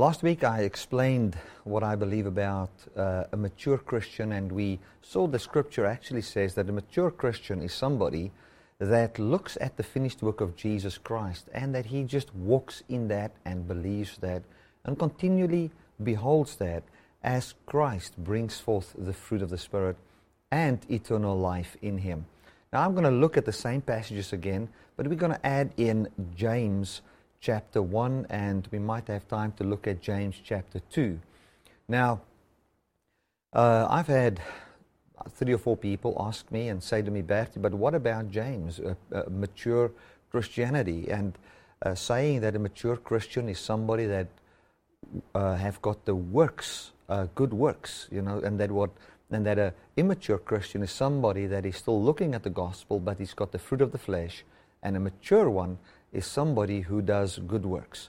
Last week I explained what I believe about uh, a mature Christian, and we saw the scripture actually says that a mature Christian is somebody that looks at the finished work of Jesus Christ and that he just walks in that and believes that and continually beholds that as Christ brings forth the fruit of the Spirit and eternal life in him. Now I'm going to look at the same passages again, but we're going to add in James chapter 1, and we might have time to look at James chapter 2. Now, uh, I've had three or four people ask me and say to me, Bertie, but what about James, a, a mature Christianity? And uh, saying that a mature Christian is somebody that uh, have got the works, uh, good works, you know, and that what and that an immature Christian is somebody that is still looking at the gospel, but he's got the fruit of the flesh, and a mature one is somebody who does good works.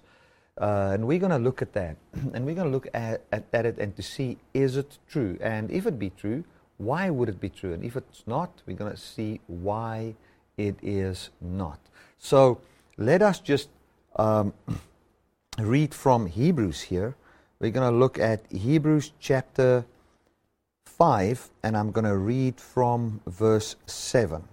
Uh, and we're going to look at that. and we're going to look at, at, at, it and to see is it true? And if it be true, why would it be true? And if it's not, we're going to see why it is not. So let us just um, read from Hebrews here. We're going to look at Hebrews chapter 5, and I'm going to read from verse 7.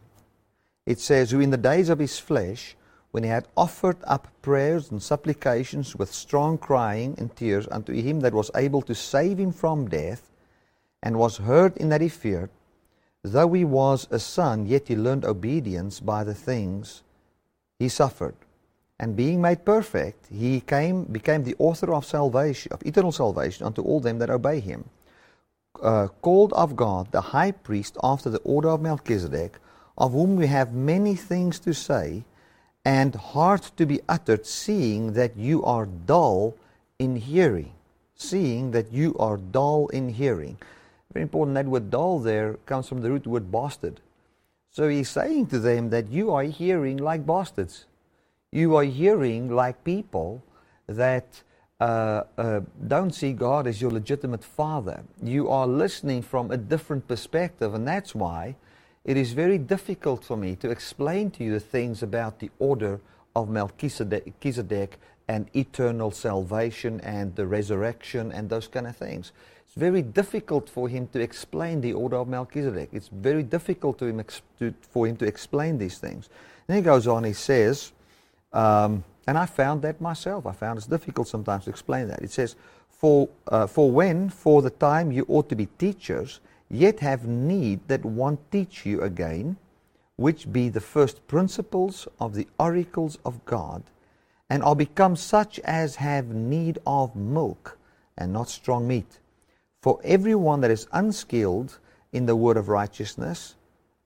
It says, Who in the days of his flesh, when he had offered up prayers and supplications with strong crying and tears unto him that was able to save him from death, and was heard in that he feared, though he was a son, yet he learned obedience by the things he suffered. And being made perfect, he came, became the author of salvation, of eternal salvation unto all them that obey him. Uh, called of God, the high priest after the order of Melchizedek, of whom we have many things to say, and hard to be uttered, seeing that you are dull in hearing. Seeing that you are dull in hearing. Very important, that word dull there comes from the root word bastard. So he's saying to them that you are hearing like bastards. You are hearing like people that uh, uh, don't see God as your legitimate father. You are listening from a different perspective, and that's why it is very difficult for me to explain to you the things about the order of Melchizedek and eternal salvation and the resurrection and those kind of things. It's very difficult for him to explain the order of Melchizedek. It's very difficult him to, for him to explain these things. Then he goes on, he says, um, and I found that myself. I found it's difficult sometimes to explain that. It says, for, uh, for when, for the time you ought to be teachers, yet have need that one teach you again, which be the first principles of the oracles of God, and are become such as have need of milk and not strong meat. For everyone that is unskilled in the word of righteousness,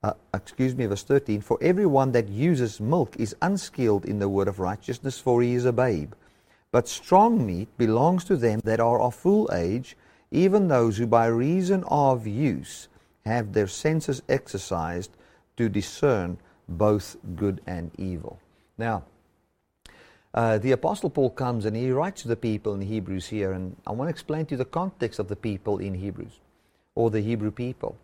uh, excuse me, verse 13, for everyone that uses milk is unskilled in the word of righteousness, for he is a babe. But strong meat belongs to them that are of full age even those who by reason of use have their senses exercised to discern both good and evil. Now, uh, the Apostle Paul comes and he writes to the people in Hebrews here, and I want to explain to you the context of the people in Hebrews, or the Hebrew people.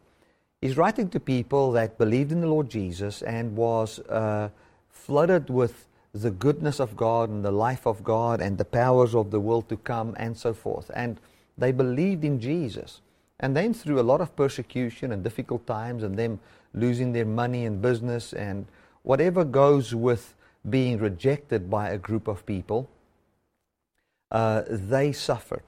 He's writing to people that believed in the Lord Jesus and was uh, flooded with the goodness of God and the life of God and the powers of the world to come and so forth. And they believed in Jesus. And then through a lot of persecution and difficult times and them losing their money and business and whatever goes with being rejected by a group of people, uh, they suffered.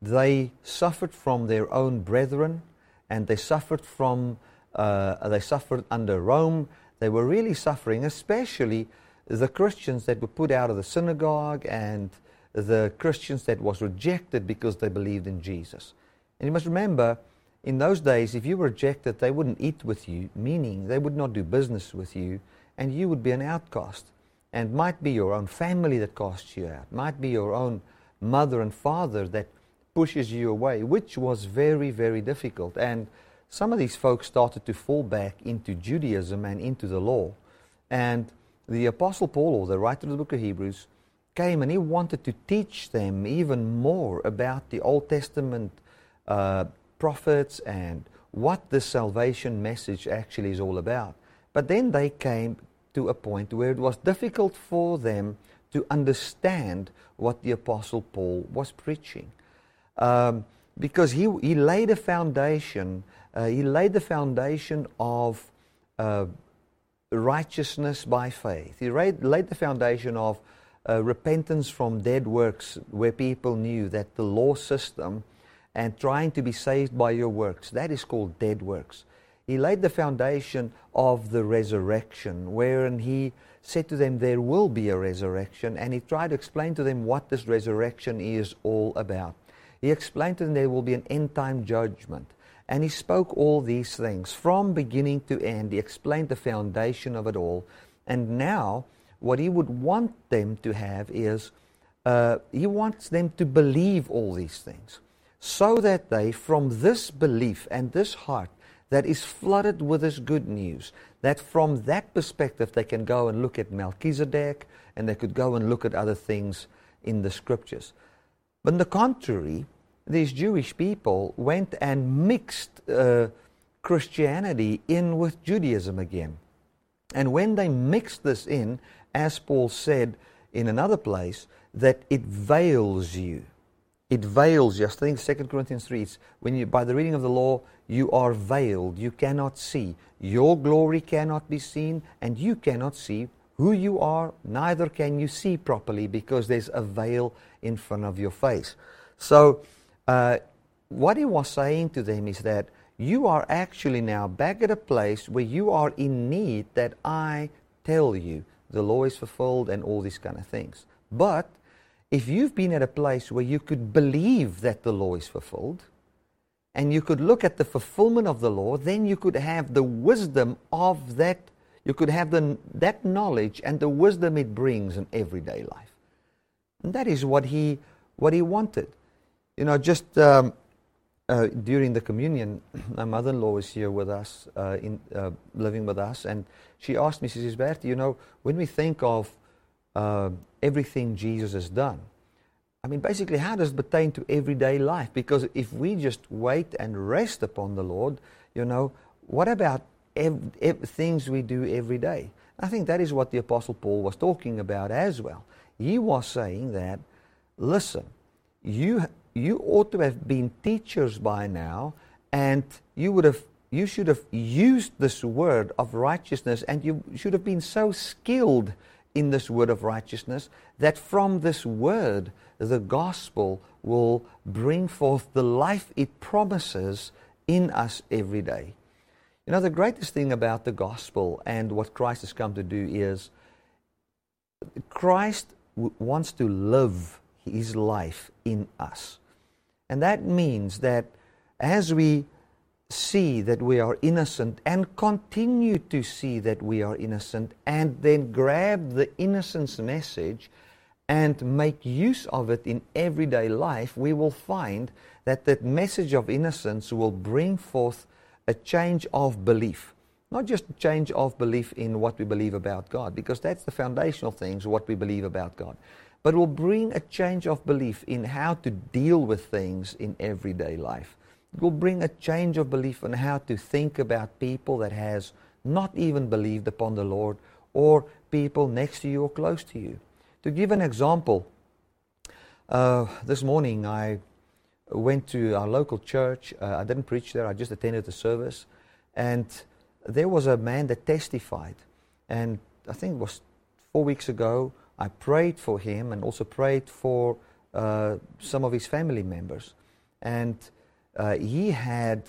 They suffered from their own brethren and they suffered from, uh, they suffered under Rome. They were really suffering, especially the Christians that were put out of the synagogue and the Christians that was rejected because they believed in Jesus. And you must remember, in those days, if you were rejected, they wouldn't eat with you, meaning they would not do business with you, and you would be an outcast. And might be your own family that casts you out, might be your own mother and father that pushes you away, which was very, very difficult. And some of these folks started to fall back into Judaism and into the law. And the Apostle Paul, or the writer of the book of Hebrews, came and he wanted to teach them even more about the Old Testament uh, prophets and what the salvation message actually is all about. But then they came to a point where it was difficult for them to understand what the Apostle Paul was preaching. Um, because he, he laid a foundation, uh, he laid the foundation of uh, righteousness by faith. He laid, laid the foundation of uh, repentance from dead works, where people knew that the law system and trying to be saved by your works, that is called dead works. He laid the foundation of the resurrection, wherein he said to them, There will be a resurrection, and he tried to explain to them what this resurrection is all about. He explained to them there will be an end time judgment. And he spoke all these things from beginning to end. He explained the foundation of it all. And now, what he would want them to have is uh, he wants them to believe all these things so that they, from this belief and this heart that is flooded with this good news, that from that perspective they can go and look at Melchizedek and they could go and look at other things in the scriptures. But on the contrary, these Jewish people went and mixed uh, Christianity in with Judaism again. And when they mixed this in, as Paul said in another place, that it veils you. It veils you. I think 2 Corinthians 3, when you, by the reading of the law, you are veiled. You cannot see. Your glory cannot be seen, and you cannot see who you are, neither can you see properly because there's a veil in front of your face. So, uh, what he was saying to them is that you are actually now back at a place where you are in need that I tell you the law is fulfilled and all these kind of things. But if you've been at a place where you could believe that the law is fulfilled, and you could look at the fulfillment of the law, then you could have the wisdom of that you could have the, that knowledge and the wisdom it brings in everyday life. And that is what he, what he wanted. You know, just um, uh, during the communion, my mother in law was here with us, uh, in, uh, living with us, and she asked me, she says, Bert, you know, when we think of uh, everything Jesus has done, I mean, basically, how does it pertain to everyday life? Because if we just wait and rest upon the Lord, you know, what about ev- ev- things we do every day. I think that is what the Apostle Paul was talking about as well. He was saying that, listen, you, you ought to have been teachers by now, and you would have you should have used this word of righteousness, and you should have been so skilled in this word of righteousness that from this word the gospel will bring forth the life it promises in us every day. You know, the greatest thing about the gospel and what Christ has come to do is Christ w- wants to live his life in us. And that means that as we see that we are innocent and continue to see that we are innocent and then grab the innocence message and make use of it in everyday life, we will find that that message of innocence will bring forth a change of belief. Not just a change of belief in what we believe about God, because that's the foundational things, what we believe about God. But will bring a change of belief in how to deal with things in everyday life. It will bring a change of belief in how to think about people that has not even believed upon the Lord or people next to you or close to you. To give an example, uh, this morning I went to our local church. Uh, I didn't preach there, I just attended the service. And there was a man that testified. And I think it was four weeks ago, I prayed for him and also prayed for uh, some of his family members. And uh, he had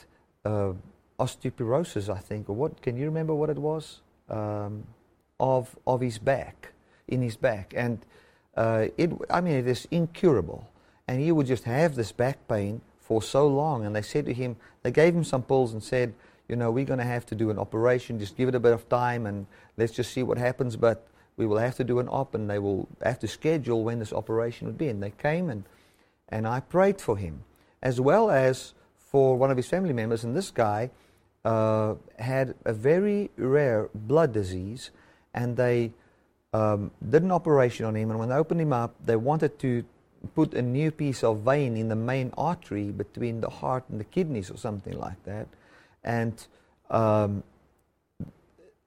uh, osteoporosis, I think, or what? Can you remember what it was? Um, of, of his back, in his back. And uh, it, I mean, it is incurable and he would just have this back pain for so long. And they said to him, they gave him some pills and said, you know, we're going to have to do an operation. Just give it a bit of time and let's just see what happens. But we will have to do an op, and they will have to schedule when this operation would be. And they came and and I prayed for him, as well as for one of his family members. And this guy uh, had a very rare blood disease, and they um, did an operation on him. And when they opened him up, they wanted to put a new piece of vein in the main artery between the heart and the kidneys or something like that. And, um,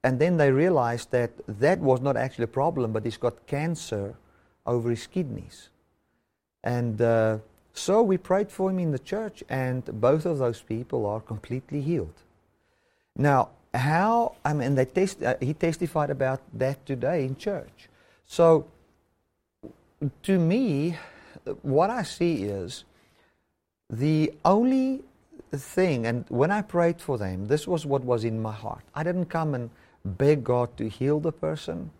and then they realized that that was not actually a problem, but he's got cancer over his kidneys. And uh, so we prayed for him in the church, and both of those people are completely healed. Now, how, I mean, they test, uh, he testified about that today in church. So, to me, what I see is the only thing, and when I prayed for them, this was what was in my heart. I didn't come and beg God to heal the person.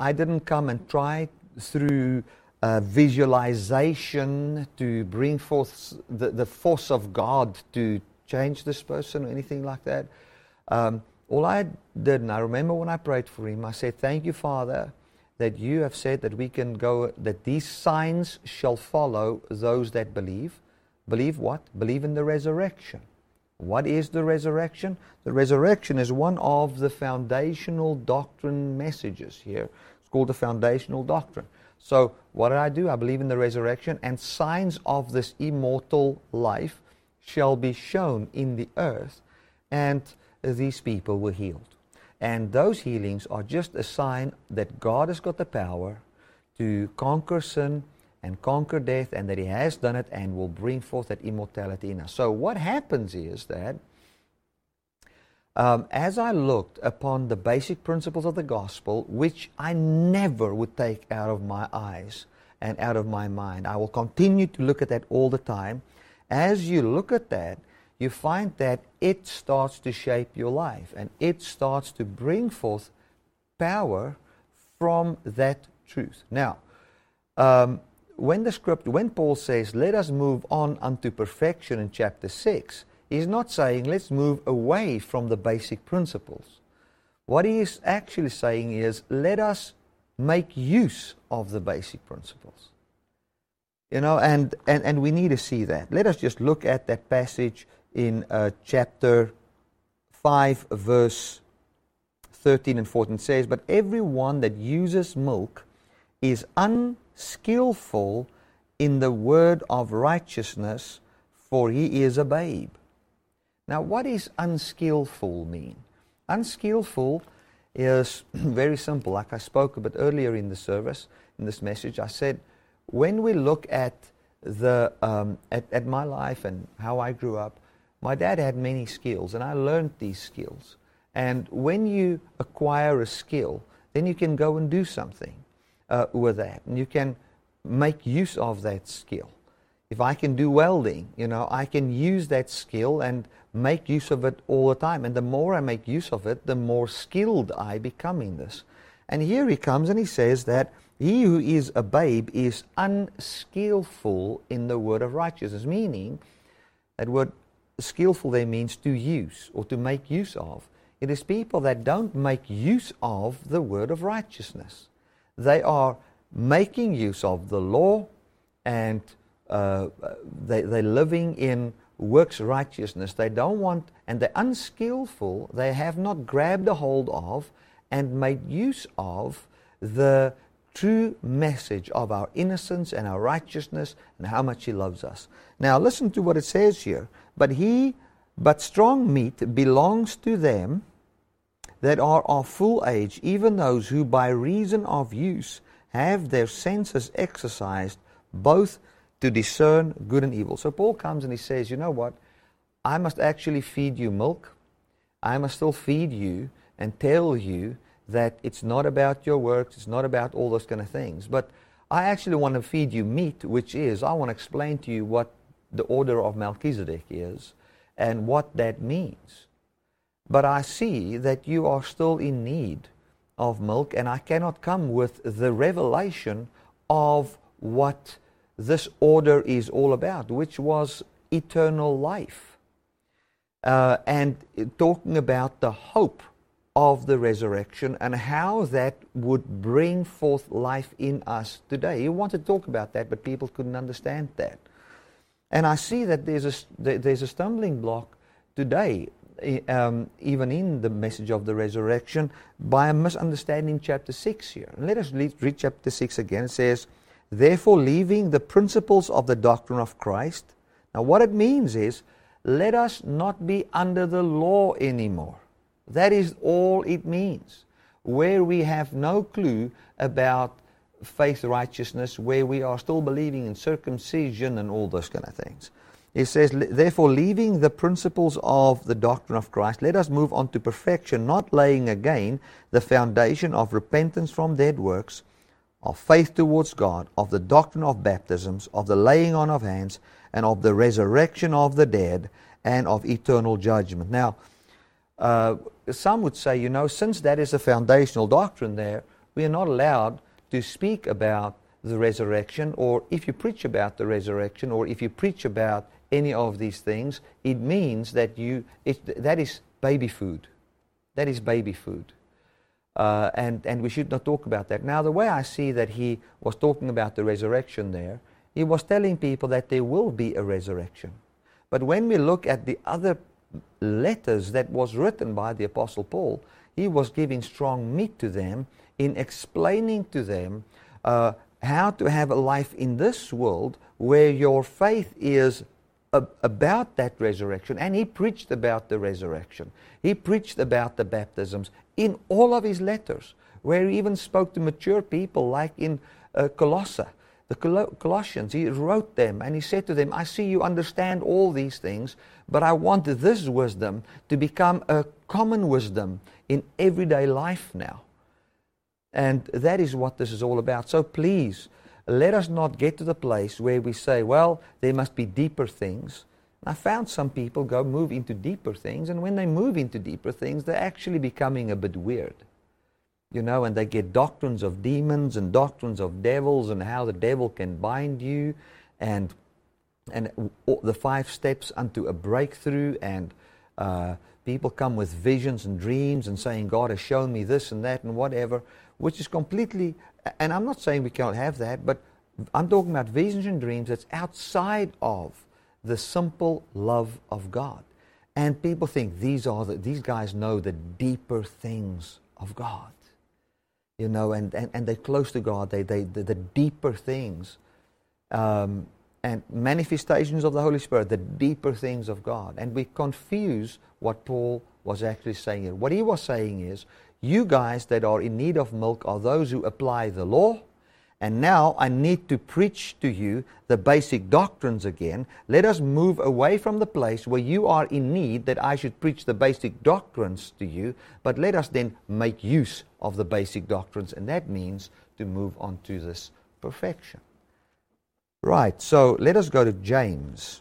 I didn't come and try through uh, visualization to bring forth the, the force of God to change this person or anything like that. Um, all I did, and I remember when I prayed for him, I said, Thank you, Father, that you have said that we can go, that these signs shall follow those that believe. Believe what? Believe in the resurrection. What is the resurrection? The resurrection is one of the foundational doctrine messages here. It's called the foundational doctrine. So, what did I do? I believe in the resurrection, and signs of this immortal life shall be shown in the earth, and these people were healed. And those healings are just a sign that God has got the power to conquer sin and conquer death, and that He has done it and will bring forth that immortality in us. So, what happens is that um, as I looked upon the basic principles of the gospel, which I never would take out of my eyes and out of my mind, I will continue to look at that all the time. As you look at that, you find that it starts to shape your life and it starts to bring forth power from that truth. Now, um, when the script, when Paul says, "Let us move on unto perfection" in chapter six, He's not saying let's move away from the basic principles. What he is actually saying is let us make use of the basic principles. You know, and, and, and we need to see that. Let us just look at that passage in uh, chapter 5, verse 13 and 14. It says, But everyone that uses milk is unskillful in the word of righteousness, for he is a babe. Now, what does unskillful mean? Unskillful is very simple. Like I spoke a bit earlier in the service, in this message, I said, when we look at the um, at, at my life and how I grew up, my dad had many skills, and I learned these skills. And when you acquire a skill, then you can go and do something uh, with that, and you can make use of that skill. If I can do welding, you know, I can use that skill and make use of it all the time. And the more I make use of it, the more skilled I become in this. And here he comes and he says that he who is a babe is unskillful in the word of righteousness, meaning that word skillful there means to use or to make use of. It is people that don't make use of the word of righteousness. They are making use of the law and uh, they, they're living in works righteousness. They don't want, and they're unskillful. They have not grabbed a hold of and made use of the true message of our innocence and our righteousness and how much He loves us. Now, listen to what it says here. But He, but strong meat belongs to them that are of full age, even those who by reason of use have their senses exercised both to discern good and evil. So Paul comes and he says, You know what? I must actually feed you milk. I must still feed you and tell you that it's not about your works, it's not about all those kind of things. But I actually want to feed you meat, which is, I want to explain to you what the order of Melchizedek is and what that means. But I see that you are still in need of milk, and I cannot come with the revelation of what this order is all about, which was eternal life. Uh, and talking about the hope of the resurrection and how that would bring forth life in us today. He wanted to talk about that, but people couldn't understand that. And I see that there's a, there's a stumbling block today, um, even in the message of the resurrection, by a misunderstanding chapter 6 here. Let us read, read chapter 6 again. It says, Therefore, leaving the principles of the doctrine of Christ. Now, what it means is, let us not be under the law anymore. That is all it means. Where we have no clue about faith righteousness where we are still believing in circumcision and all those kind of things. It says, therefore, leaving the principles of the doctrine of Christ, let us move on to perfection, not laying again the foundation of repentance from dead works, of faith towards God, of the doctrine of baptisms, of the laying on of hands, and of the resurrection of the dead, and of eternal judgment. Now, uh, some would say, you know, since that is a foundational doctrine there, we are not allowed to speak about the resurrection, or if you preach about the resurrection, or if you preach about any of these things, it means that you it, that is baby food. That is baby food. Uh, and, and we should not talk about that. Now, the way I see that he was talking about the resurrection there, he was telling people that there will be a resurrection. But when we look at the other letters that was written by the Apostle Paul, he was giving strong meat to them in explaining to them uh, how to have a life in this world where your faith is about that resurrection, and he preached about the resurrection. He preached about the baptisms in all of his letters, where he even spoke to mature people, like in uh, Colossae, the Col- Colossians. He wrote them and he said to them, I see you understand all these things, but I want this wisdom to become a common wisdom in everyday life now. And that is what this is all about. So please, let us not get to the place where we say, well, there must be deeper things. I found some people go move into deeper things, and when they move into deeper things, they're actually becoming a bit weird. You know, and they get doctrines of demons and doctrines of devils and how the devil can bind you and and the five steps unto a breakthrough and uh, people come with visions and dreams and saying God has shown me this and that and whatever which is completely, and I'm not saying we can't have that, but I'm talking about visions and dreams that's outside of the simple love of God. And people think these are the, these guys know the deeper things of God. You know, and, and, and they're close to God, they, they, the, the deeper things. Um, and manifestations of the Holy Spirit, the deeper things of God. And we confuse what Paul was actually saying here. What he was saying is, you guys that are in need of milk are those who apply the law. And now I need to preach to you the basic doctrines again. Let us move away from the place where you are in need that I should preach the basic doctrines to you, but let us then make use of the basic doctrines. And that means to move on to this perfection. Right, so let us go to James.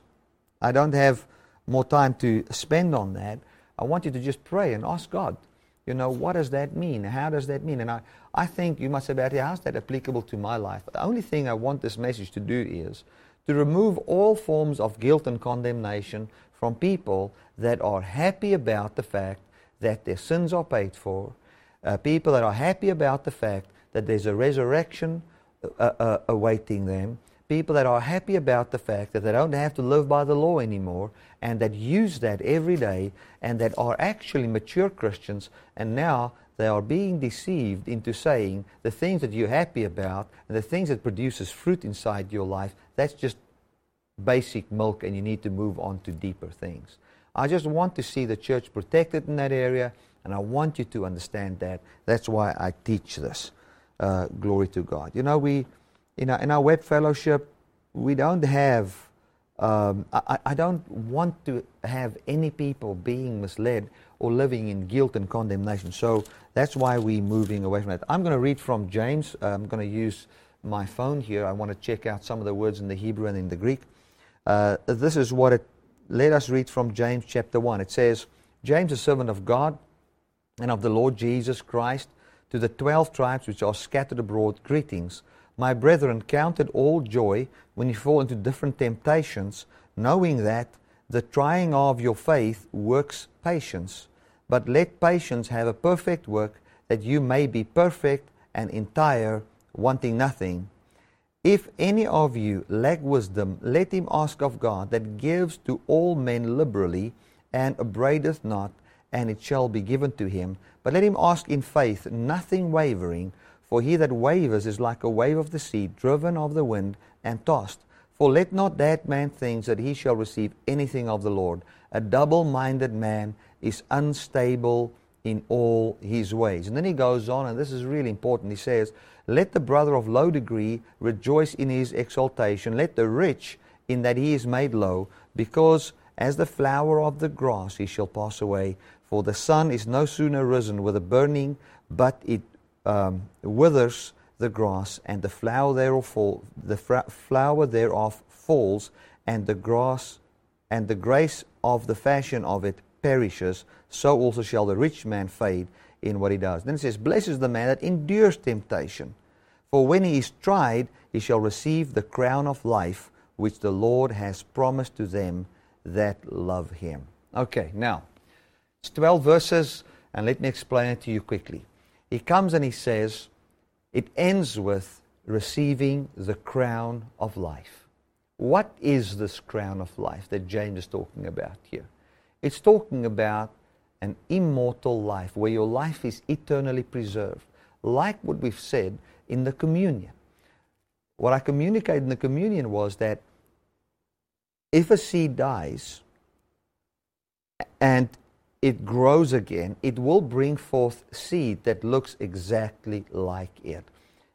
I don't have more time to spend on that. I want you to just pray and ask God you know, what does that mean? How does that mean? And I, I think you must say, Bertie, how's that applicable to my life? The only thing I want this message to do is to remove all forms of guilt and condemnation from people that are happy about the fact that their sins are paid for, uh, people that are happy about the fact that there's a resurrection uh, uh, awaiting them, people that are happy about the fact that they don't have to live by the law anymore and that use that every day and that are actually mature Christians and now they are being deceived into saying the things that you're happy about and the things that produces fruit inside your life that's just basic milk and you need to move on to deeper things. I just want to see the church protected in that area and I want you to understand that. That's why I teach this. Uh, glory to God. You know, we in our, in our web fellowship, we don't have, um, I, I don't want to have any people being misled or living in guilt and condemnation. So that's why we're moving away from that. I'm going to read from James. Uh, I'm going to use my phone here. I want to check out some of the words in the Hebrew and in the Greek. Uh, this is what it, let us read from James chapter 1. It says, James, a servant of God and of the Lord Jesus Christ, to the twelve tribes which are scattered abroad, greetings. My brethren, count it all joy when you fall into different temptations, knowing that the trying of your faith works patience. But let patience have a perfect work, that you may be perfect and entire, wanting nothing. If any of you lack wisdom, let him ask of God, that gives to all men liberally, and upbraideth not, and it shall be given to him. But let him ask in faith, nothing wavering. For he that wavers is like a wave of the sea, driven of the wind and tossed. For let not that man think that he shall receive anything of the Lord. A double minded man is unstable in all his ways. And then he goes on, and this is really important. He says, Let the brother of low degree rejoice in his exaltation. Let the rich in that he is made low, because as the flower of the grass he shall pass away. For the sun is no sooner risen with a burning, but it um, withers the grass, and the flower thereof fall, the flower thereof falls, and the grass and the grace of the fashion of it perishes, so also shall the rich man fade in what he does. Then it says, Blessed is the man that endures temptation, for when he is tried, he shall receive the crown of life which the Lord has promised to them that love him. Okay, now, it's 12 verses, and let me explain it to you quickly. He comes and he says, it ends with receiving the crown of life. What is this crown of life that James is talking about here? It's talking about an immortal life where your life is eternally preserved, like what we've said in the communion. What I communicated in the communion was that if a seed dies and it grows again, it will bring forth seed that looks exactly like it.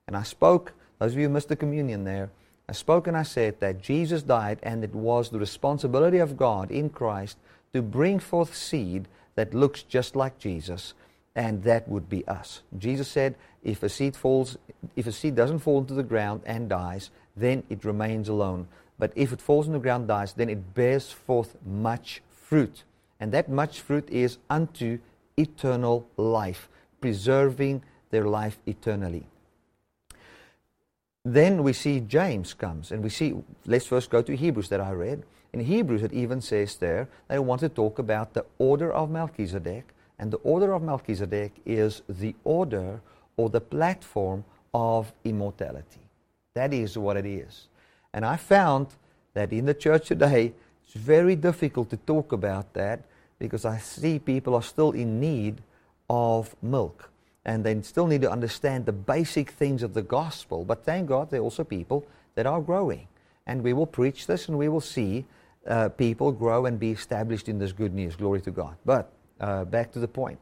And I spoke, those of you who missed the communion there, I spoke and I said that Jesus died and it was the responsibility of God in Christ to bring forth seed that looks just like Jesus, and that would be us. Jesus said, if a seed falls, if a seed doesn't fall into the ground and dies, then it remains alone. But if it falls in the ground, dies, then it bears forth much fruit. And that much fruit is unto eternal life, preserving their life eternally. Then we see James comes, and we see, let's first go to Hebrews that I read. In Hebrews, it even says there, they want to talk about the order of Melchizedek, and the order of Melchizedek is the order or the platform of immortality. That is what it is. And I found that in the church today, it's very difficult to talk about that because I see people are still in need of milk and they still need to understand the basic things of the gospel. But thank God, there are also people that are growing. And we will preach this and we will see uh, people grow and be established in this good news. Glory to God. But uh, back to the point.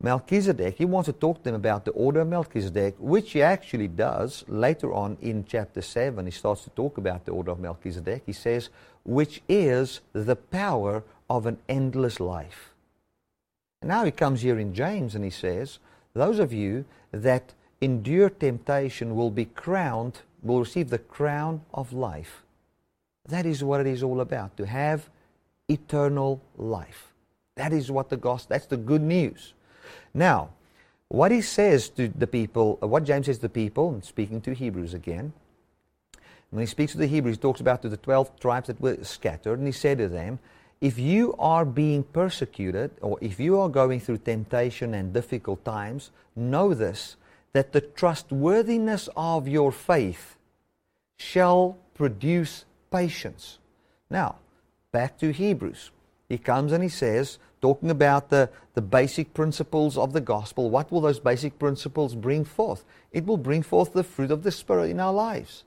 Melchizedek, he wants to talk to them about the order of Melchizedek, which he actually does later on in chapter 7. He starts to talk about the order of Melchizedek. He says, which is the power of an endless life. Now he comes here in James and he says, Those of you that endure temptation will be crowned, will receive the crown of life. That is what it is all about, to have eternal life. That is what the gospel, that's the good news. Now, what he says to the people, what James says to the people, and speaking to Hebrews again, when he speaks to the Hebrews, he talks about to the 12 tribes that were scattered, and he said to them, if you are being persecuted or if you are going through temptation and difficult times, know this that the trustworthiness of your faith shall produce patience. Now, back to Hebrews. He comes and he says, talking about the, the basic principles of the gospel, what will those basic principles bring forth? It will bring forth the fruit of the Spirit in our lives.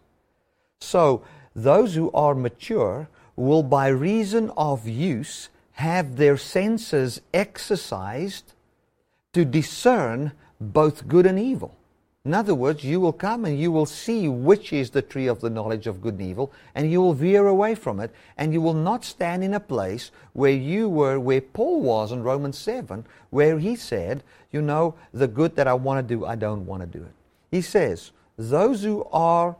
So, those who are mature will, by reason of use, have their senses exercised to discern both good and evil. In other words, you will come and you will see which is the tree of the knowledge of good and evil, and you will veer away from it, and you will not stand in a place where you were, where Paul was in Romans 7, where he said, You know, the good that I want to do, I don't want to do it. He says, Those who are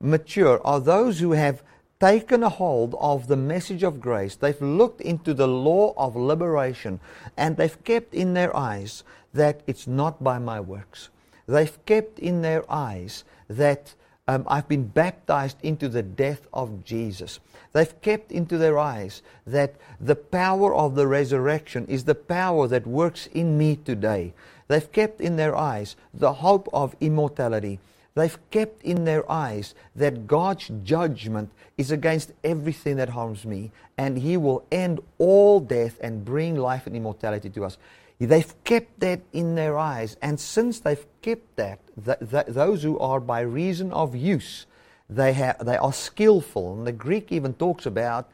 mature are those who have taken a hold of the message of grace. They've looked into the law of liberation and they've kept in their eyes that it's not by my works. They've kept in their eyes that um, I've been baptized into the death of Jesus. They've kept into their eyes that the power of the resurrection is the power that works in me today. They've kept in their eyes the hope of immortality. They've kept in their eyes that God's judgment is against everything that harms me, and He will end all death and bring life and immortality to us. They've kept that in their eyes, and since they've kept that, th- th- those who are by reason of use, they, have, they are skillful. And the Greek even talks about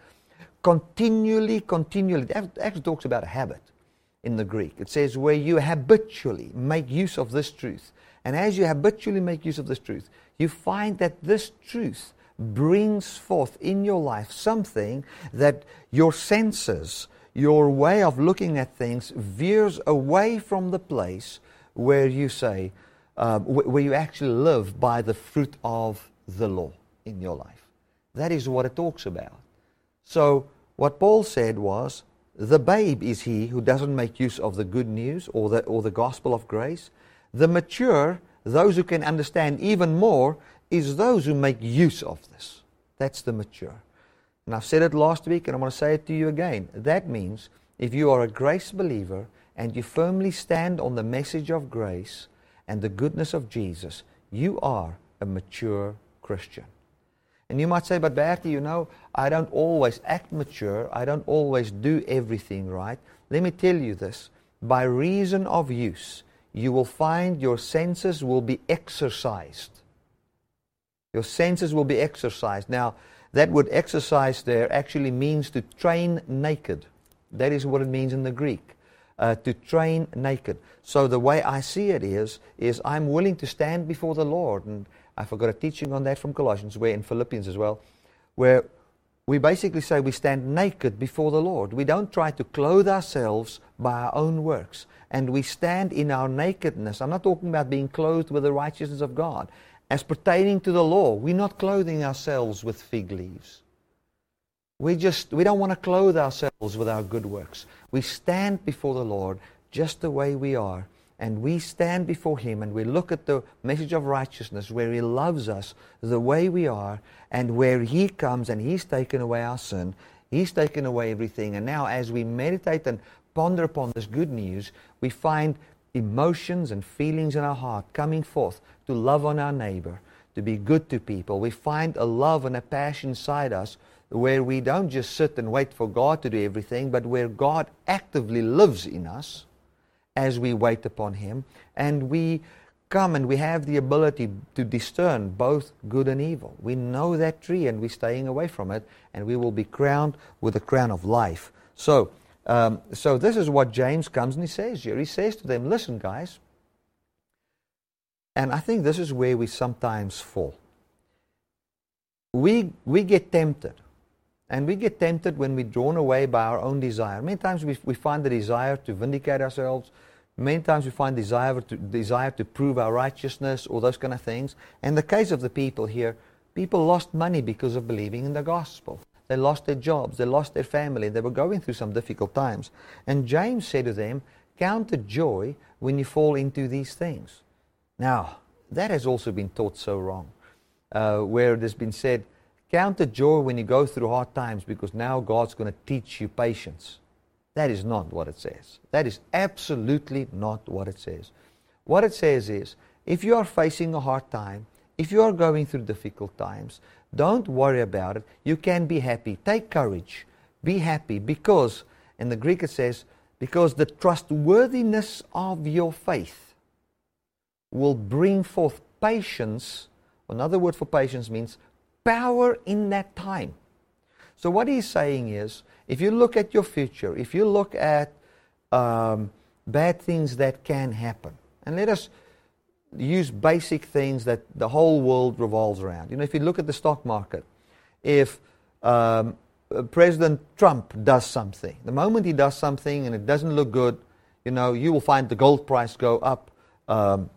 continually, continually, it actually talks about a habit. in the Greek. It says, where you habitually make use of this truth. And as you habitually make use of this truth, you find that this truth brings forth in your life something that your senses, your way of looking at things veers away from the place where you say, uh, where you actually live by the fruit of the law in your life. That is what it talks about. So, what Paul said was, the babe is he who doesn't make use of the good news or the, or the gospel of grace. The mature, those who can understand even more, is those who make use of this. That's the mature. And I've said it last week and I'm going to say it to you again. That means if you are a grace believer and you firmly stand on the message of grace and the goodness of Jesus, you are a mature Christian. And you might say, but Bertie, you know, I don't always act mature. I don't always do everything right. Let me tell you this. By reason of use, you will find your senses will be exercised. Your senses will be exercised. Now, that word exercise there actually means to train naked. That is what it means in the Greek. Uh, to train naked. So the way I see it is, is I'm willing to stand before the Lord. And I forgot a teaching on that from Colossians, where in Philippians as well, where we basically say we stand naked before the Lord. We don't try to clothe ourselves by our own works. And we stand in our nakedness. I'm not talking about being clothed with the righteousness of God. As pertaining to the law, we're not clothing ourselves with fig leaves. We just we don't want to clothe ourselves with our good works. We stand before the Lord just the way we are and we stand before Him and we look at the message of righteousness where He loves us the way we are and where He comes and He's taken away our sin, He's taken away everything. And now, as we meditate and ponder upon this good news, we find emotions and feelings in our heart coming forth to love on our neighbor, to be good to people. We find a love and a passion inside us where we don't just sit and wait for God to do everything, but where God actively lives in us as we wait upon Him. And we come and we have the ability to discern both good and evil. We know that tree and we're staying away from it, and we will be crowned with the crown of life. So, um, so this is what James comes and he says here. He says to them, Listen, guys, and I think this is where we sometimes fall. We, we get tempted. And we get tempted when we're drawn away by our own desire. Many times we, we find the desire to vindicate ourselves, Many times we find desire to, desire to prove our righteousness or those kind of things. In the case of the people here, people lost money because of believing in the gospel. They lost their jobs, they lost their family, they were going through some difficult times. And James said to them, Count the joy when you fall into these things. Now, that has also been taught so wrong, uh, where it has been said, Count the joy when you go through hard times because now God's going to teach you patience. That is not what it says. That is absolutely not what it says. What it says is if you are facing a hard time, if you are going through difficult times, don't worry about it. You can be happy. Take courage. Be happy because, in the Greek it says, because the trustworthiness of your faith will bring forth patience. Another word for patience means power in that time. So, what he's saying is if you look at your future, if you look at um, bad things that can happen, and let us use basic things that the whole world revolves around. You know, if you look at the stock market, if um, President Trump does something, the moment he does something and it doesn't look good, you know, you will find the gold price go up. Um,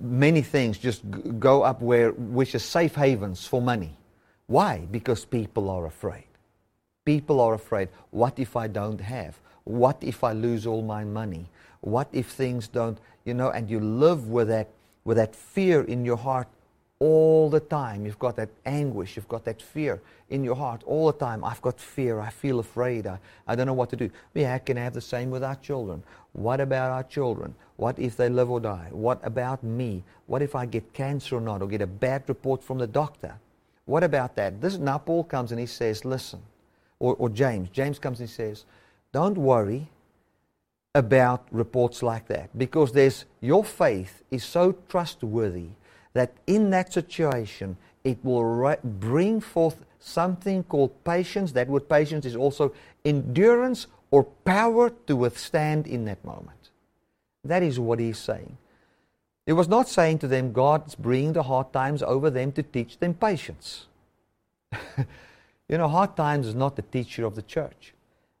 many things just go up where which is safe havens for money. Why? Because people are afraid. People are afraid. What if I don't have? What if I lose all my money? What if things don't, you know, and you live with that, with that fear in your heart all the time. You've got that anguish, you've got that fear in your heart all the time. I've got fear, I feel afraid, I, I don't know what to do. We can have the same with our children. What about our children? What if they live or die? What about me? What if I get cancer or not, or get a bad report from the doctor? What about that? This now Paul comes and he says, listen, or, or James. James comes and says, Don't worry about reports like that because there's your faith is so trustworthy that in that situation it will bring forth something called patience. That word patience is also endurance or power to withstand in that moment. That is what he's saying. He was not saying to them, God's bringing the hard times over them to teach them patience. you know, hard times is not the teacher of the church.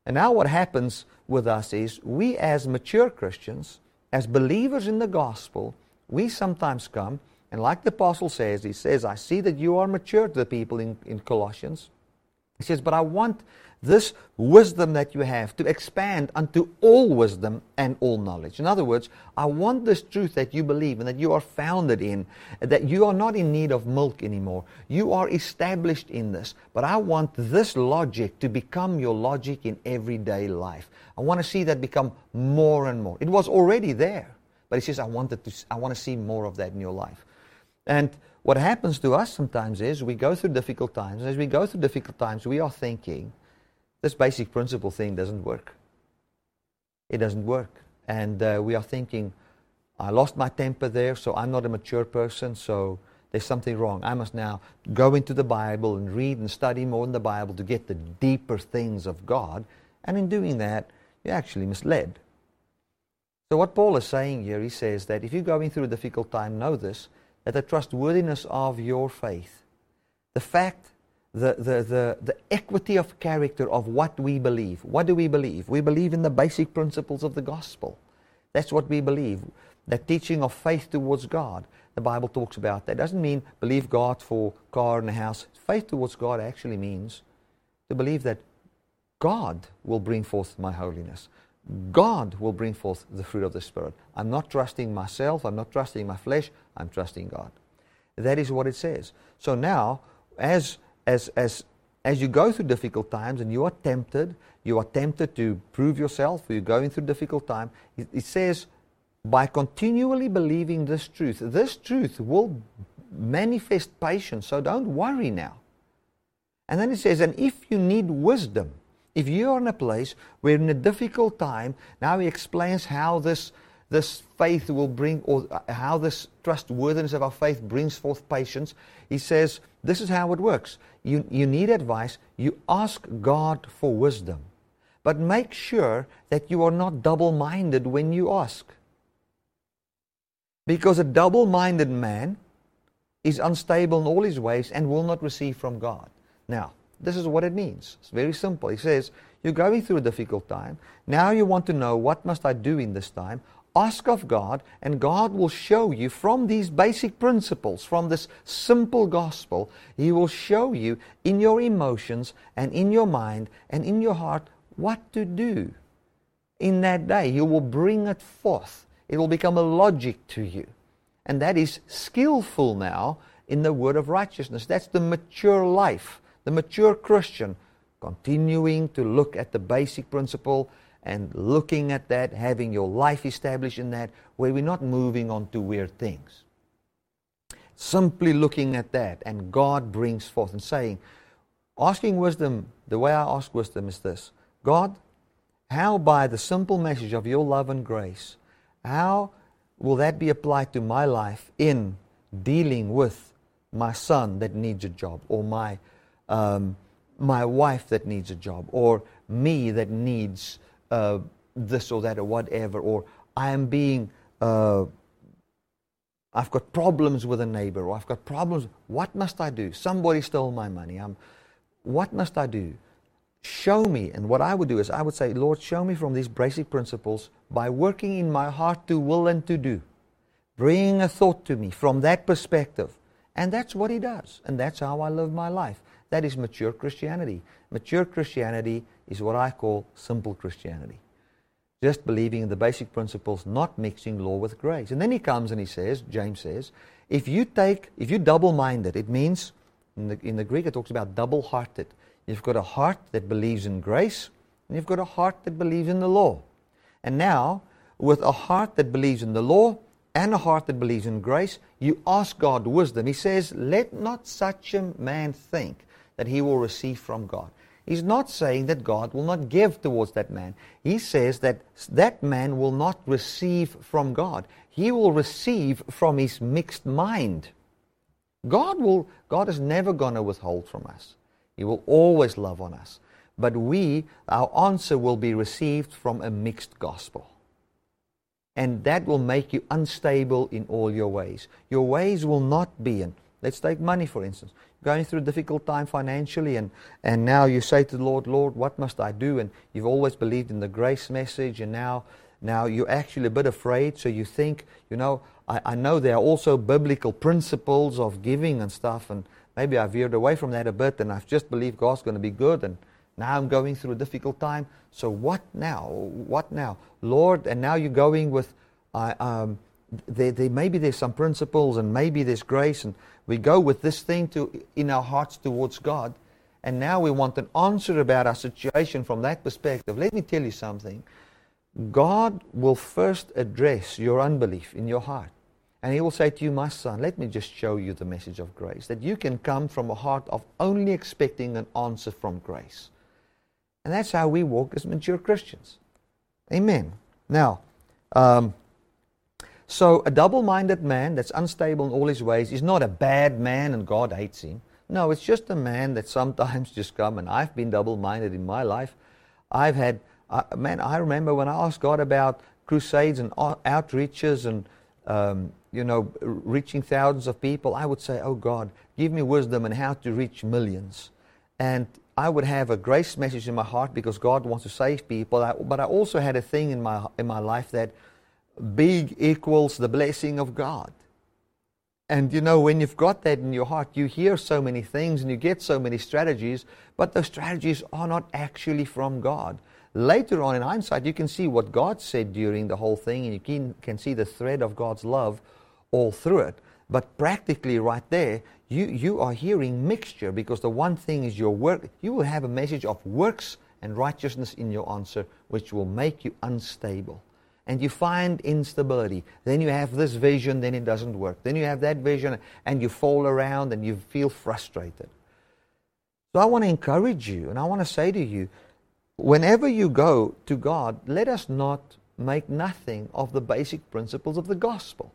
And now what happens with us is we as mature Christians, as believers in the gospel, we sometimes come, and like the apostle says, he says, I see that you are mature to the people in, in Colossians. He says, but I want this wisdom that you have to expand unto all wisdom and all knowledge. In other words, I want this truth that you believe and that you are founded in, that you are not in need of milk anymore. You are established in this. But I want this logic to become your logic in everyday life. I want to see that become more and more. It was already there, but he says, I, wanted to, I want to see more of that in your life. And what happens to us sometimes is we go through difficult times. As we go through difficult times, we are thinking, this basic principle thing doesn't work. It doesn't work. And uh, we are thinking, I lost my temper there, so I'm not a mature person, so there's something wrong. I must now go into the Bible and read and study more in the Bible to get the deeper things of God. And in doing that, you're actually misled. So, what Paul is saying here, he says that if you're going through a difficult time, know this that the trustworthiness of your faith, the fact the, the, the, the equity of character of what we believe. What do we believe? We believe in the basic principles of the gospel. That's what we believe. That teaching of faith towards God. The Bible talks about that. Doesn't mean believe God for car and house. Faith towards God actually means to believe that God will bring forth my holiness. God will bring forth the fruit of the Spirit. I'm not trusting myself. I'm not trusting my flesh. I'm trusting God. That is what it says. So now, as as, as, as you go through difficult times and you are tempted, you are tempted to prove yourself, you're going through difficult time, it, it says, by continually believing this truth, this truth will manifest patience, so don't worry now. And then it says, and if you need wisdom, if you are in a place where in a difficult time, now he explains how this, this faith will bring, or how this trustworthiness of our faith brings forth patience. He says, this is how it works. You, you need advice, you ask God for wisdom. But make sure that you are not double minded when you ask. Because a double minded man is unstable in all his ways and will not receive from God. Now, this is what it means. It's very simple. He says, You're going through a difficult time. Now you want to know what must I do in this time? Ask of God, and God will show you from these basic principles, from this simple gospel, He will show you in your emotions and in your mind and in your heart what to do. In that day, He will bring it forth. It will become a logic to you. And that is skillful now in the word of righteousness. That's the mature life, the mature Christian, continuing to look at the basic principle and looking at that, having your life established in that, where we're not moving on to weird things. Simply looking at that, and God brings forth and saying, asking wisdom, the way I ask wisdom is this God, how by the simple message of your love and grace, how will that be applied to my life in dealing with my son that needs a job, or my, um, my wife that needs a job, or me that needs uh, this or that or whatever, or I am being, uh, I've got problems with a neighbor, or I've got problems. What must I do? Somebody stole my money. I'm, what must I do? Show me. And what I would do is I would say, Lord, show me from these basic principles by working in my heart to will and to do. Bring a thought to me from that perspective. And that's what He does. And that's how I live my life. That is mature Christianity. Mature Christianity is what I call simple Christianity. Just believing in the basic principles, not mixing law with grace. And then he comes and he says, James says, if you take, if you double-minded, it means, in the, in the Greek it talks about double-hearted. You've got a heart that believes in grace, and you've got a heart that believes in the law. And now, with a heart that believes in the law and a heart that believes in grace, you ask God wisdom. He says, Let not such a man think that he will receive from God. He's not saying that God will not give towards that man. He says that that man will not receive from God. He will receive from his mixed mind. God will God is never going to withhold from us. He will always love on us. But we, our answer will be received from a mixed gospel. And that will make you unstable in all your ways. Your ways will not be in. Let's take money, for instance. Going through a difficult time financially, and, and now you say to the Lord, Lord, what must I do? And you've always believed in the grace message, and now, now you're actually a bit afraid. So you think, you know, I, I know there are also biblical principles of giving and stuff, and maybe I veered away from that a bit, and I've just believed God's going to be good, and now I'm going through a difficult time. So what now? What now? Lord, and now you're going with, uh, um, there, there, maybe there's some principles and maybe there's grace, and we go with this thing to, in our hearts towards God. And now we want an answer about our situation from that perspective. Let me tell you something. God will first address your unbelief in your heart. And He will say to you, My son, let me just show you the message of grace. That you can come from a heart of only expecting an answer from grace. And that's how we walk as mature Christians. Amen. Now, um, so a double minded man that's unstable in all his ways is not a bad man and God hates him. No, it's just a man that sometimes just come, and I've been double minded in my life. I've had, uh, man, I remember when I asked God about crusades and outreaches and, um, you know, reaching thousands of people, I would say, Oh God, give me wisdom and how to reach millions. And I would have a grace message in my heart because God wants to save people. But I also had a thing in my, in my life that big equals the blessing of God. And you know, when you've got that in your heart, you hear so many things and you get so many strategies, but those strategies are not actually from God. Later on in hindsight, you can see what God said during the whole thing, and you can, can see the thread of God's love all through it. But practically, right there, you, you are hearing mixture because the one thing is your work. You will have a message of works and righteousness in your answer, which will make you unstable. And you find instability. Then you have this vision, then it doesn't work. Then you have that vision, and you fall around and you feel frustrated. So I want to encourage you, and I want to say to you whenever you go to God, let us not make nothing of the basic principles of the gospel.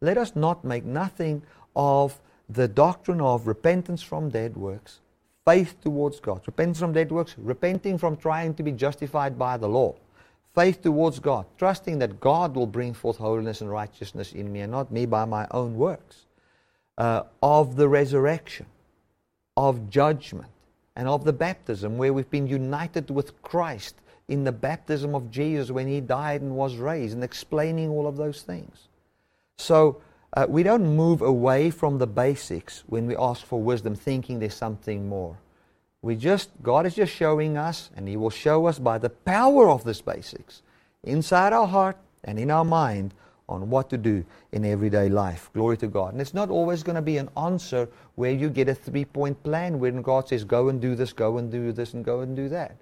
Let us not make nothing of the doctrine of repentance from dead works, faith towards God. Repentance from dead works, repenting from trying to be justified by the law. Faith towards God, trusting that God will bring forth holiness and righteousness in me and not me by my own works. Uh, of the resurrection, of judgment, and of the baptism, where we've been united with Christ in the baptism of Jesus when he died and was raised, and explaining all of those things. So, uh, we don't move away from the basics when we ask for wisdom, thinking there's something more. We just, God is just showing us, and He will show us by the power of these basics inside our heart and in our mind on what to do in everyday life. Glory to God. And it's not always going to be an answer where you get a three point plan when God says, go and do this, go and do this, and go and do that.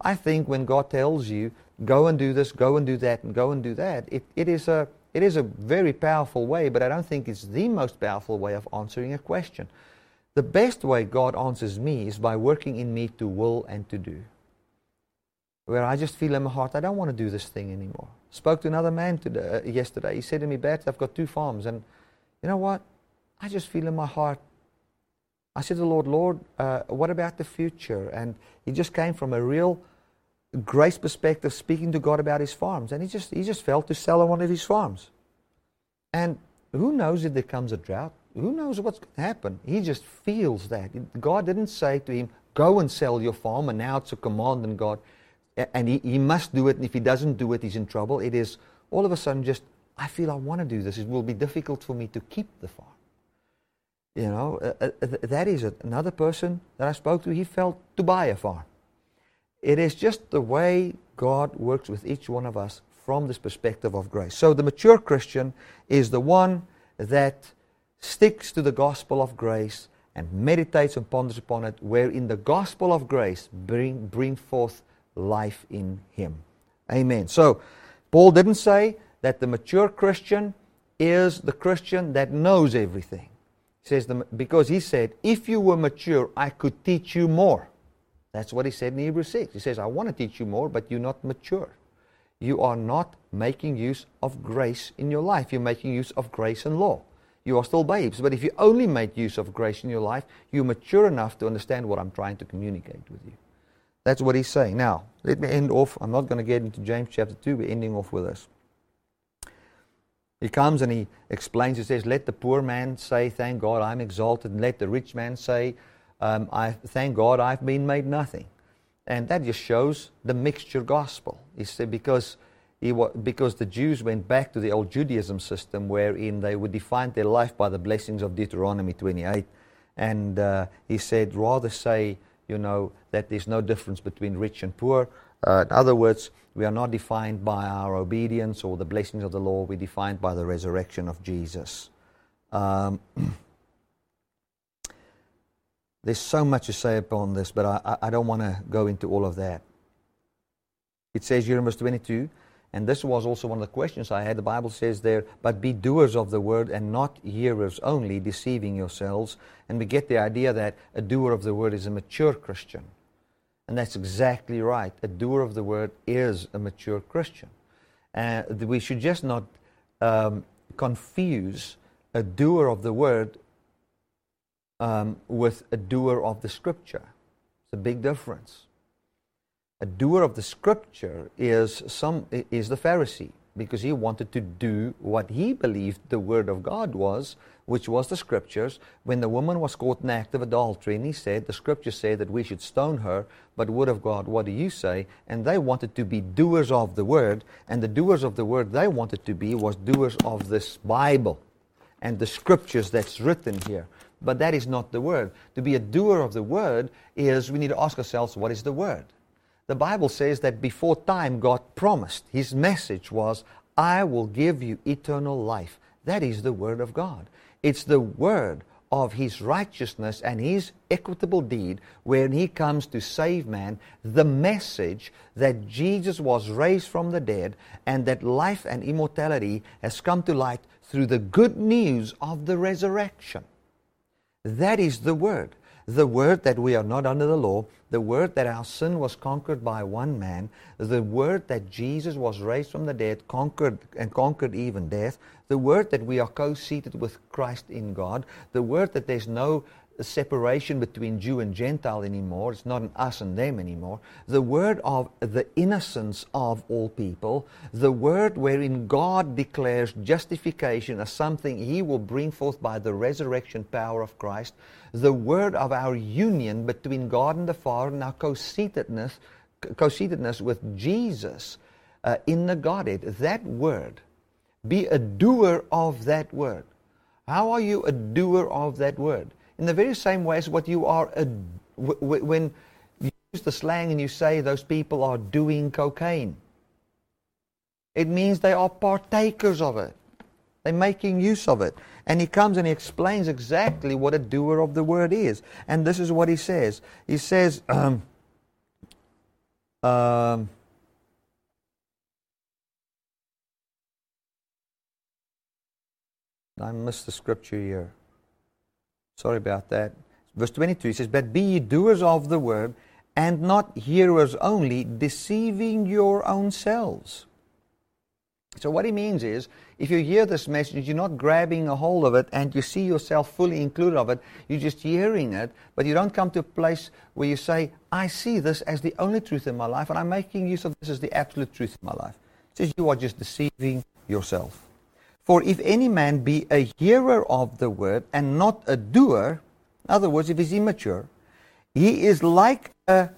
I think when God tells you, go and do this, go and do that, and go and do that, it, it is a it is a very powerful way, but I don't think it's the most powerful way of answering a question. The best way God answers me is by working in me to will and to do. Where I just feel in my heart, I don't want to do this thing anymore. Spoke to another man today, uh, yesterday. He said to me, Bert, I've got two farms. And you know what? I just feel in my heart. I said to the Lord, Lord, uh, what about the future? And he just came from a real grace perspective, speaking to God about his farms. And he just, he just felt to sell on one of his farms. And who knows if there comes a drought? Who knows what's going to happen? He just feels that. God didn't say to him, go and sell your farm, and now it's a command in God. And he, he must do it, and if he doesn't do it, he's in trouble. It is all of a sudden just, I feel I want to do this. It will be difficult for me to keep the farm. You know, uh, uh, that is it. Another person that I spoke to, he felt to buy a farm. It is just the way God works with each one of us from this perspective of grace. So the mature Christian is the one that sticks to the gospel of grace and meditates and ponders upon it, wherein the gospel of grace bring, bring forth life in him. Amen. So Paul didn't say that the mature Christian is the Christian that knows everything. He says the, because he said, if you were mature, I could teach you more. That's what he said in Hebrews 6. He says, I want to teach you more, but you're not mature. You are not making use of grace in your life. You're making use of grace and law. You are still babes. But if you only make use of grace in your life, you're mature enough to understand what I'm trying to communicate with you. That's what he's saying. Now, let me end off. I'm not going to get into James chapter 2. We're ending off with this. He comes and he explains, he says, Let the poor man say, Thank God I'm exalted, and let the rich man say, um, I Thank God I've been made nothing. And that just shows the mixture gospel. He said, because, he, because the Jews went back to the old Judaism system wherein they would define their life by the blessings of Deuteronomy 28. And uh, he said, rather say, you know, that there's no difference between rich and poor. Uh, in other words, we are not defined by our obedience or the blessings of the law. We're defined by the resurrection of Jesus. Um, there's so much to say upon this, but I, I don't want to go into all of that. It says here in verse 22, and this was also one of the questions I had. The Bible says there, but be doers of the word and not hearers only, deceiving yourselves. And we get the idea that a doer of the word is a mature Christian. And that's exactly right. A doer of the word is a mature Christian. And uh, we should just not um, confuse a doer of the word um, with a doer of the scripture. It's a big difference. A doer of the scripture is, some, is the Pharisee because he wanted to do what he believed the word of God was, which was the scriptures. When the woman was caught in act of adultery, and he said, The scriptures say that we should stone her, but word of God, what do you say? And they wanted to be doers of the word, and the doers of the word they wanted to be was doers of this Bible and the scriptures that's written here. But that is not the word. To be a doer of the word is we need to ask ourselves, what is the word? The Bible says that before time, God promised. His message was, I will give you eternal life. That is the Word of God. It's the Word of His righteousness and His equitable deed when He comes to save man, the message that Jesus was raised from the dead and that life and immortality has come to light through the good news of the resurrection. That is the Word the word that we are not under the law, the word that our sin was conquered by one man, the word that Jesus was raised from the dead, conquered and conquered even death, the word that we are co-seated with Christ in God, the word that there's no separation between Jew and Gentile anymore. It's not an us and them anymore. The word of the innocence of all people, the word wherein God declares justification as something He will bring forth by the resurrection power of Christ, the word of our union between God and the Father and our co-seatedness, co-seatedness with Jesus uh, in the Godhead. That word. Be a doer of that word. How are you a doer of that word? In the very same way as what you are, when you use the slang and you say those people are doing cocaine. It means they are partakers of it. They're making use of it. And he comes and he explains exactly what a doer of the word is. And this is what he says. He says, um, um, I missed the scripture here. Sorry about that. Verse 22 he says, But be ye doers of the word, and not hearers only, deceiving your own selves. So, what he means is, if you hear this message, you're not grabbing a hold of it and you see yourself fully included of it, you're just hearing it, but you don't come to a place where you say, I see this as the only truth in my life, and I'm making use of this as the absolute truth in my life. It says, You are just deceiving yourself. For if any man be a hearer of the word and not a doer, in other words, if he's immature, he is like a,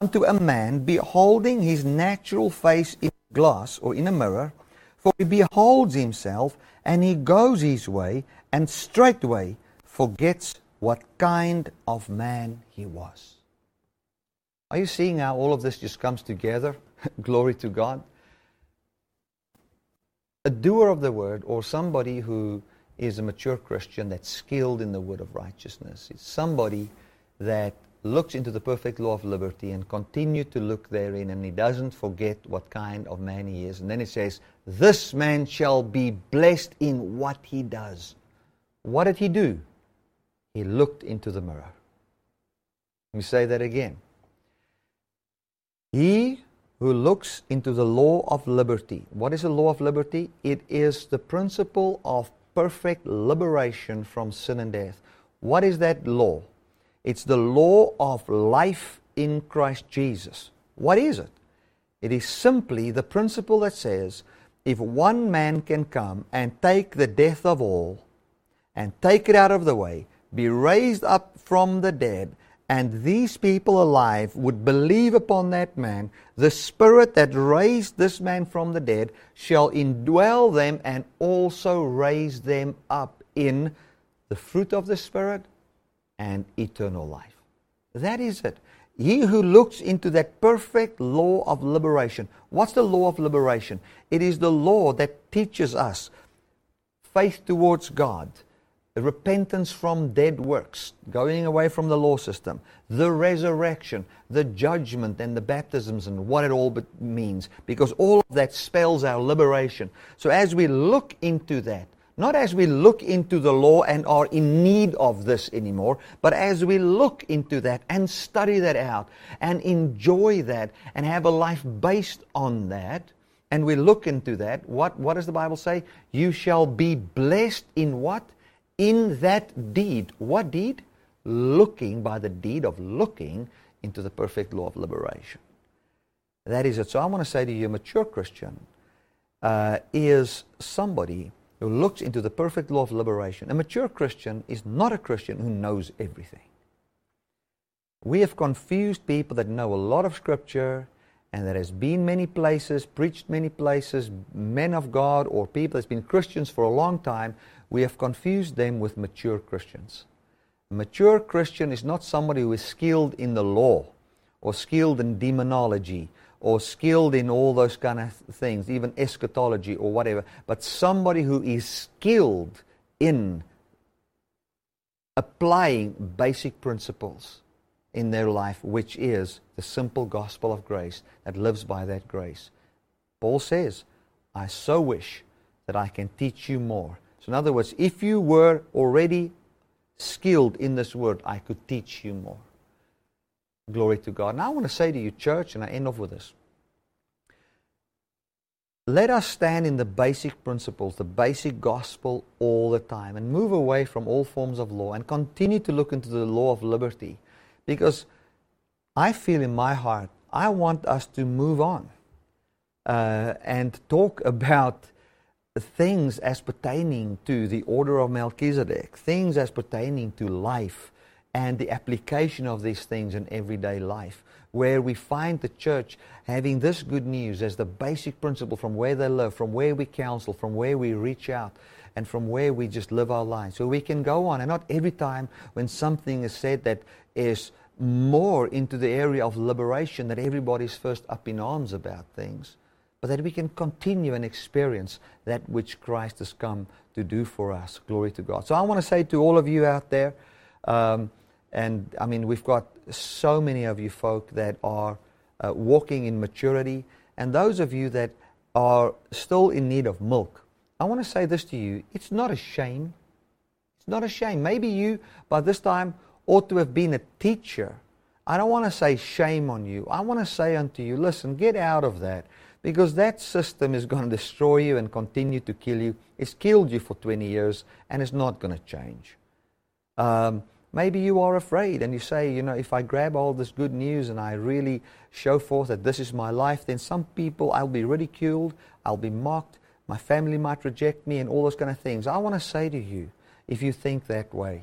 unto a man beholding his natural face in a glass or in a mirror, for he beholds himself and he goes his way and straightway forgets what kind of man he was. Are you seeing how all of this just comes together? Glory to God a doer of the word or somebody who is a mature Christian that's skilled in the word of righteousness. It's somebody that looks into the perfect law of liberty and continue to look therein and he doesn't forget what kind of man he is. And then it says, this man shall be blessed in what he does. What did he do? He looked into the mirror. Let me say that again. He who looks into the law of liberty. What is the law of liberty? It is the principle of perfect liberation from sin and death. What is that law? It's the law of life in Christ Jesus. What is it? It is simply the principle that says if one man can come and take the death of all and take it out of the way, be raised up from the dead, and these people alive would believe upon that man, the Spirit that raised this man from the dead shall indwell them and also raise them up in the fruit of the Spirit and eternal life. That is it. He who looks into that perfect law of liberation. What's the law of liberation? It is the law that teaches us faith towards God repentance from dead works, going away from the law system, the resurrection, the judgment, and the baptisms, and what it all means, because all of that spells our liberation. So as we look into that, not as we look into the law and are in need of this anymore, but as we look into that and study that out and enjoy that and have a life based on that, and we look into that, what, what does the Bible say? You shall be blessed in what? In that deed. What deed? Looking by the deed of looking into the perfect law of liberation. That is it. So I want to say to you, a mature Christian uh, is somebody who looks into the perfect law of liberation. A mature Christian is not a Christian who knows everything. We have confused people that know a lot of Scripture and that has been many places, preached many places, men of God or people that's been Christians for a long time we have confused them with mature Christians. A mature Christian is not somebody who is skilled in the law or skilled in demonology or skilled in all those kind of things, even eschatology or whatever, but somebody who is skilled in applying basic principles in their life, which is the simple gospel of grace that lives by that grace. Paul says, I so wish that I can teach you more so, in other words, if you were already skilled in this word, I could teach you more. Glory to God. Now, I want to say to you, church, and I end off with this. Let us stand in the basic principles, the basic gospel all the time, and move away from all forms of law and continue to look into the law of liberty. Because I feel in my heart, I want us to move on uh, and talk about things as pertaining to the order of Melchizedek, things as pertaining to life and the application of these things in everyday life, where we find the church having this good news as the basic principle from where they live, from where we counsel, from where we reach out, and from where we just live our lives. So we can go on, and not every time when something is said that is more into the area of liberation that everybody's first up in arms about things but that we can continue and experience that which Christ has come to do for us. Glory to God. So I want to say to all of you out there, um, and I mean, we've got so many of you folk that are uh, walking in maturity, and those of you that are still in need of milk. I want to say this to you it's not a shame. It's not a shame. Maybe you, by this time, ought to have been a teacher. I don't want to say shame on you. I want to say unto you, listen, get out of that because that system is going to destroy you and continue to kill you. It's killed you for 20 years and it's not going to change. Um, maybe you are afraid and you say, you know, if I grab all this good news and I really show forth that this is my life, then some people, I'll be ridiculed, I'll be mocked, my family might reject me, and all those kind of things. I want to say to you, if you think that way,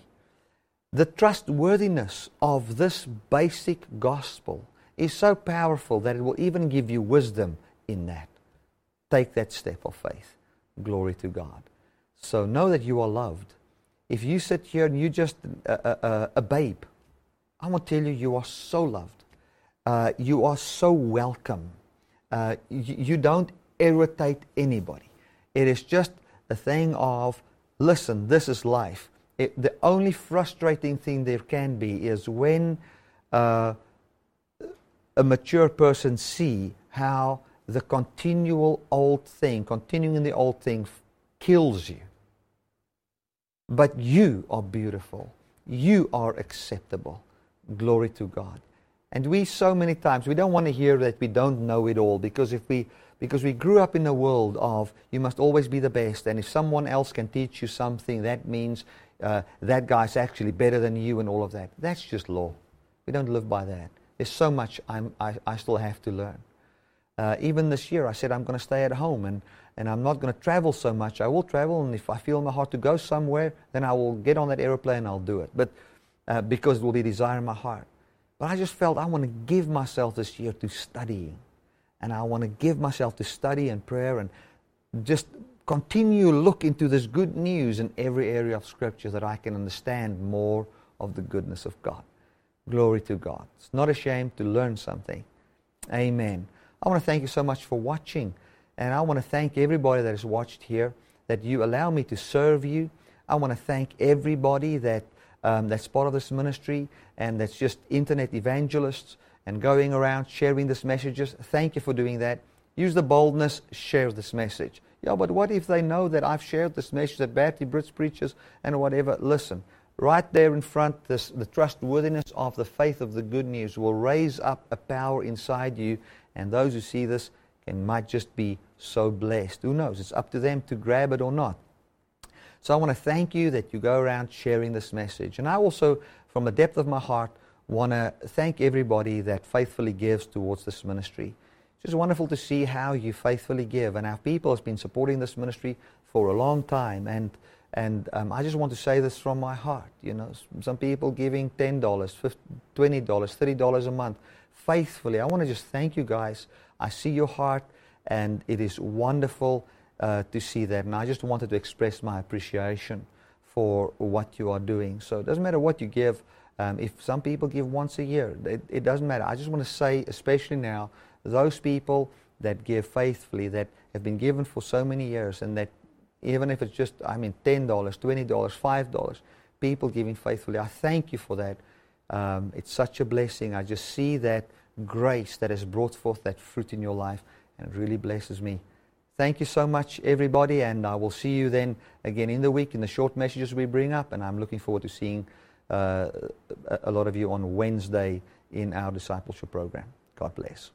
the trustworthiness of this basic gospel is so powerful that it will even give you wisdom in that. Take that step of faith. Glory to God. So know that you are loved. If you sit here and you're just a, a, a babe, I want to tell you, you are so loved. Uh, you are so welcome. Uh, you, you don't irritate anybody. It is just a thing of, listen, this is life. It, the only frustrating thing there can be is when uh, a mature person see how the continual old thing, continuing in the old thing, kills you. But you are beautiful. You are acceptable. Glory to God. And we so many times we don't want to hear that we don't know it all because if we because we grew up in a world of you must always be the best and if someone else can teach you something that means uh, that guy's actually better than you and all of that. That's just law. We don't live by that. there's so much I, I still have to learn. Uh, even this year, I said I'm going to stay at home and, and I'm not going to travel so much. I will travel, and if I feel in my heart to go somewhere, then I will get on that aeroplane and I'll do it. But uh, because it will be desire in my heart. But I just felt I want to give myself this year to studying. And I want to give myself to study and prayer and just continue look into this good news in every area of Scripture that I can understand more of the goodness of God. Glory to God. It's not a shame to learn something. Amen. I want to thank you so much for watching. And I want to thank everybody that has watched here, that you allow me to serve you. I want to thank everybody that, um, that's part of this ministry and that's just internet evangelists and going around sharing these messages. Thank you for doing that. Use the boldness, share this message. Yeah, but what if they know that I've shared this message that Bertie Brits preaches and whatever? Listen, right there in front, this, the trustworthiness of the faith of the good news will raise up a power inside you and those who see this can, might just be so blessed. Who knows? It's up to them to grab it or not. So I want to thank you that you go around sharing this message. And I also, from the depth of my heart, want to thank everybody that faithfully gives towards this ministry. It's just wonderful to see how you faithfully give. And our people has been supporting this ministry for a long time. And, and um, I just want to say this from my heart. You know, some people giving $10, $20, $30 a month faithfully. I want to just thank you guys. I see your heart, and it is wonderful uh, to see that. And I just wanted to express my appreciation for what you are doing. So it doesn't matter what you give. Um, if some people give once a year, it, it doesn't matter. I just want to say, especially now, those people that give faithfully, that have been given for so many years, and that even if it's just, I mean, $10, $20, $5, people giving faithfully, I thank you for that. Um, it's such a blessing. I just see that grace that has brought forth that fruit in your life, and it really blesses me. Thank you so much, everybody, and I will see you then again in the week in the short messages we bring up, and I'm looking forward to seeing uh, a lot of you on Wednesday in our discipleship program. God bless.